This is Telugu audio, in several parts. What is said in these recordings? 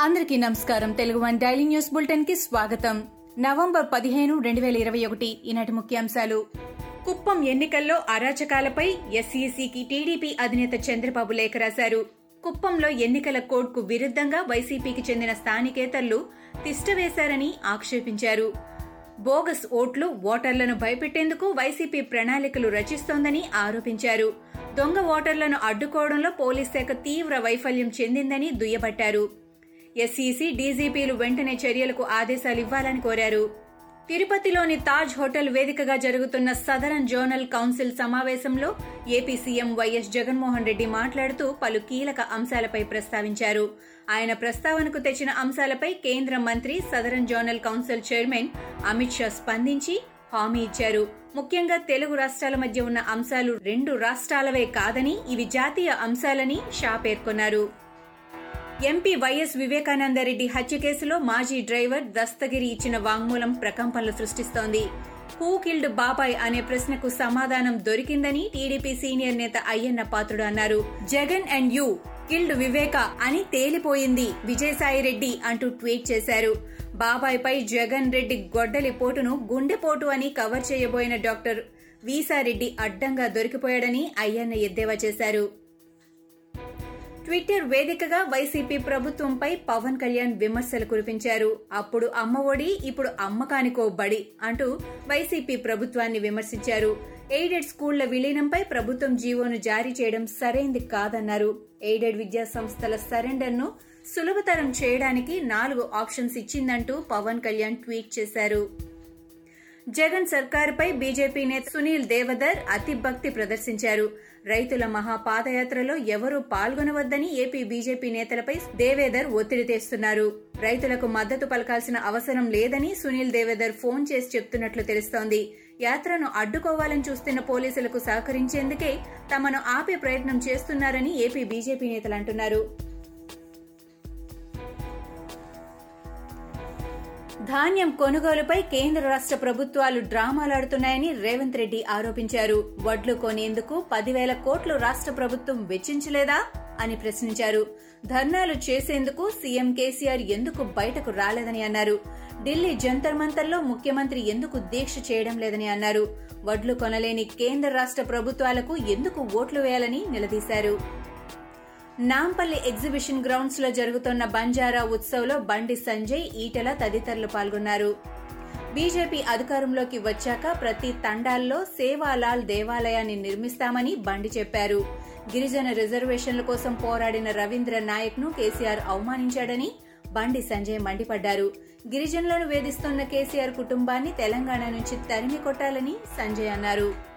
అందరికీ నమస్కారం. తెలుగు వన్ డైలీ న్యూస్ బులెటిన్కి స్వాగతం. నవంబర్ పదిహేను రెండు వేల ఇరవై ఒకటి ఈనాటి ముఖ్యాంశాలు. కుప్పం ఎన్నికల్లో అరాచకాలపై ఎస్సీసీకి టీడీపీ అధినేత చంద్రబాబు లేఖ రాశారు. కుప్పంలో ఎన్నికల కోడ్కు విరుద్ధంగా వైసీపీకి చెందిన స్థానికేతరులు తిష్టవేశారని ఆక్షేపించారు. బోగస్ ఓట్లు ఓటర్లను భయపెట్టేందుకు వైసీపీ ప్రణాళికలు రచిస్తోందని ఆరోపించారు. దొంగ ఓటర్లను అడ్డుకోవడంలో పోలీస్ శాఖ తీవ్ర వైఫల్యం చెందిందని దుయ్యబట్టారు. ఎస్ఈసీ డీజీపీలు వెంటనే చర్యలకు ఆదేశాలు ఇవ్వాలని కోరారు. తిరుపతిలోని తాజ్ హోటల్ వేదికగా జరుగుతున్న సదరన్ జోనల్ కౌన్సిల్ సమావేశంలో AP CM YS Jaganmohan Reddy మాట్లాడుతూ పలు కీలక అంశాలపై ప్రస్తావించారు. ఆయన ప్రస్తావనకు తెచ్చిన అంశాలపై కేంద్ర మంత్రి southern zonal council chairman Amit Shah స్పందించి హామీ ఇచ్చారు. ముఖ్యంగా తెలుగు రాష్ట్రాల మధ్య ఉన్న అంశాలు రెండు రాష్ట్రాలవే కాదని ఇవి జాతీయ అంశాలని షా పేర్కొన్నారు. ఎంపీ వైఎస్ వివేకానందరెడ్డి హత్య కేసులో మాజీ డ్రైవర్ దస్తగిరి ఇచ్చిన వాంగ్మూలం ప్రకంపనలు సృష్టిస్తోంది. హూ కిల్డ్ బాబాయ్ అనే ప్రశ్నకు సమాధానం దొరికిందని టీడీపీ సీనియర్ నేత అయ్యన్న పాత్రుడు అన్నారు. Jagan and you killed Viveka అని తేలిపోయింది విజయసాయిరెడ్డి అంటూ ట్వీట్ చేశారు. బాబాయ్ పై జగన్ రెడ్డి గొడ్డలి పోటును గుండెపోటు అని కవర్ చేయబోయిన డాక్టర్ వీసారెడ్డి అడ్డంగా దొరికిపోయాడని అయ్యన్న ఎద్దేవా చేశారు. ట్విట్టర్ వేదికగా వైసీపీ ప్రభుత్వంపై పవన్ కళ్యాణ్ విమర్శలు కురిపించారు. అప్పుడు అమ్మ ఒడి ఇప్పుడు అమ్మకానికో బడి అంటూ వైసీపీ ప్రభుత్వాన్ని విమర్శించారు. ఎయిడెడ్ స్కూళ్ళ విలీనంపై ప్రభుత్వం జీవోను జారీ చేయడం సరైంది కాదన్నారు. ఎయిడెడ్ విద్యా సంస్థల సరెండర్ను సులభతరం చేయడానికి నాలుగు ఆప్షన్స్ ఇచ్చిందంటూ పవన్ కళ్యాణ్ ట్వీట్ చేశారు. జగన్ సర్కారుపై బీజేపీ నేత సునీల్ దేవదర్ అతిభక్తి ప్రదర్శించారు. రైతుల మహాపాదయాత్రలో ఎవరూ పాల్గొనవద్దని ఏపీ బీజేపీ నేతలపై దేవేదర్ ఒత్తిడి తెస్తున్నారు. రైతులకు మద్దతు పలకాల్సిన అవసరం లేదని సునీల్ దేవేదర్ ఫోన్ చేసి చెప్తున్నట్లు తెలుస్తోంది. యాత్రను అడ్డుకోవాలని చూస్తున్న పోలీసులకు సహకరించేందుకే తమను ఆపే ప్రయత్నం చేస్తున్నారని ఏపీ బీజేపీ నేతలు అంటున్నారు. ధాన్యం కొనుగోలుపై కేంద్ర రాష్ట్ర ప్రభుత్వాలు డ్రామాలాడుతున్నాయని రేవంత్ రెడ్డి ఆరోపించారు. వడ్లు కొనేందుకు పదివేల కోట్లు రాష్ట్ర ప్రభుత్వం వెచ్చించలేదా అని ప్రశ్నించారు. ధర్నాలు చేసేందుకు సీఎం కేసీఆర్ ఎందుకు బయటకు రాలేదని అన్నారు. ఢిల్లీ జంతర్ మంతర్లో ముఖ్యమంత్రి ఎందుకు దీక్ష చేయడం లేదని అన్నారు. వడ్లు కొనలేని కేంద్ర రాష్ట్ర ప్రభుత్వాలకు ఎందుకు ఓట్లు వేయాలని నిలదీశారు. నాంపల్లి ఎగ్జిబిషన్ గ్రౌండ్స్లో జరుగుతున్న బంజారా ఉత్సవ్లో బండి సంజయ్ ఈటెల తదితరులు పాల్గొన్నారు. బీజేపీ అధికారంలోకి వచ్చాక ప్రతి తండాల్లో సేవాలాల్ దేవాలయాన్ని నిర్మిస్తామని బండి చెప్పారు. గిరిజన రిజర్వేషన్ల కోసం పోరాడిన రవీంద్ర నాయక్ను కేసీఆర్ అవమానించాడని బండి సంజయ్ మండిపడ్డారు. గిరిజనులను వేధిస్తున్న కేసీఆర్ కుటుంబాన్ని తెలంగాణ నుంచి తరిమి కొట్టాలని సంజయ్ అన్నారు.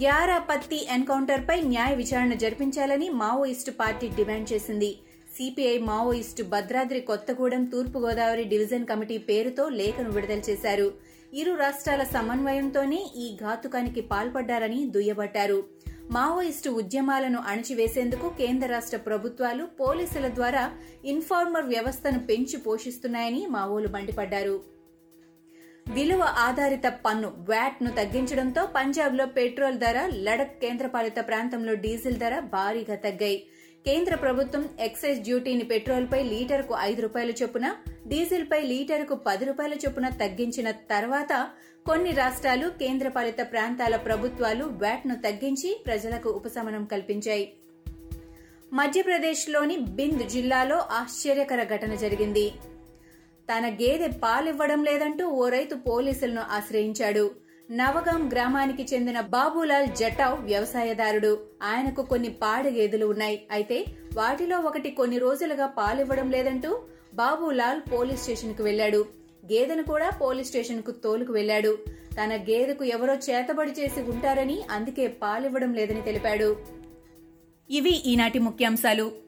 గ్యారా పత్తి ఎన్కౌంటర్ పై న్యాయ విచారణ జరిపించాలని మావోయిస్టు పార్టీ డిమాండ్ చేసింది. సిపిఐ మావోయిస్టు భద్రాద్రి కొత్తగూడెం తూర్పుగోదావరి డివిజన్ కమిటీ పేరుతో లేఖను విడుదల చేశారు. ఇరు రాష్ట్రాల సమన్వయంతోనే ఈ ఘాతుకానికి పాల్పడ్డారని దుయ్యబట్టారు. మావోయిస్టు ఉద్యమాలను అణచివేసేందుకు కేంద్ర రాష్ట్ర ప్రభుత్వాలు పోలీసుల ద్వారా ఇన్ఫార్మర్ వ్యవస్థను పెంచి పోషిస్తున్నాయని మావోలు మండిపడ్డారు. విలువ ఆధారిత పన్ను వ్యాట్ను తగ్గించడంతో పంజాబ్లో పెట్రోల్ ధర లడక్ కేంద్రపాలిత ప్రాంతంలో డీజిల్ ధర భారీగా తగ్గాయి. కేంద్ర ప్రభుత్వం ఎక్సైజ్ డ్యూటీని పెట్రోల్ పై లీటర్కు ఐదు రూపాయల చొప్పున డీజిల్ పై లీటర్కు పది రూపాయల చొప్పున తగ్గించిన తర్వాత కొన్ని రాష్ట్రాలు కేంద్రపాలిత ప్రాంతాల ప్రభుత్వాలు వ్యాట్ను తగ్గించి ప్రజలకు ఉపశమనం కల్పించాయి. మధ్యప్రదేశ్లోని బింద్ జిల్లాలో ఆశ్చర్యకర ఘటన జరిగింది. తన గేదె పాలివ్వడం లేదంటూ ఓ రైతు పోలీసులను ఆశ్రయించాడు. నవగాం గ్రామానికి చెందిన బాబులాల్ జటావ్ వ్యవసాయదారుడు. ఆయనకు కొన్ని పాడి గేదెలు ఉన్నాయి. అయితే వాటిలో ఒకటి కొన్ని రోజులుగా పాలివ్వడం లేదంటూ బాబులాల్ పోలీస్ స్టేషన్కు వెళ్ళాడు గేదెను కూడా పోలీస్ స్టేషన్కు తోలుకు వెళ్ళాడు తన గేదెకు ఎవరో చేతబడి చేసి ఉంటారని అందుకే పాలివ్వడం లేదని తెలిపాడు. ఇవి ఈనాటి ముఖ్యాంశాలు.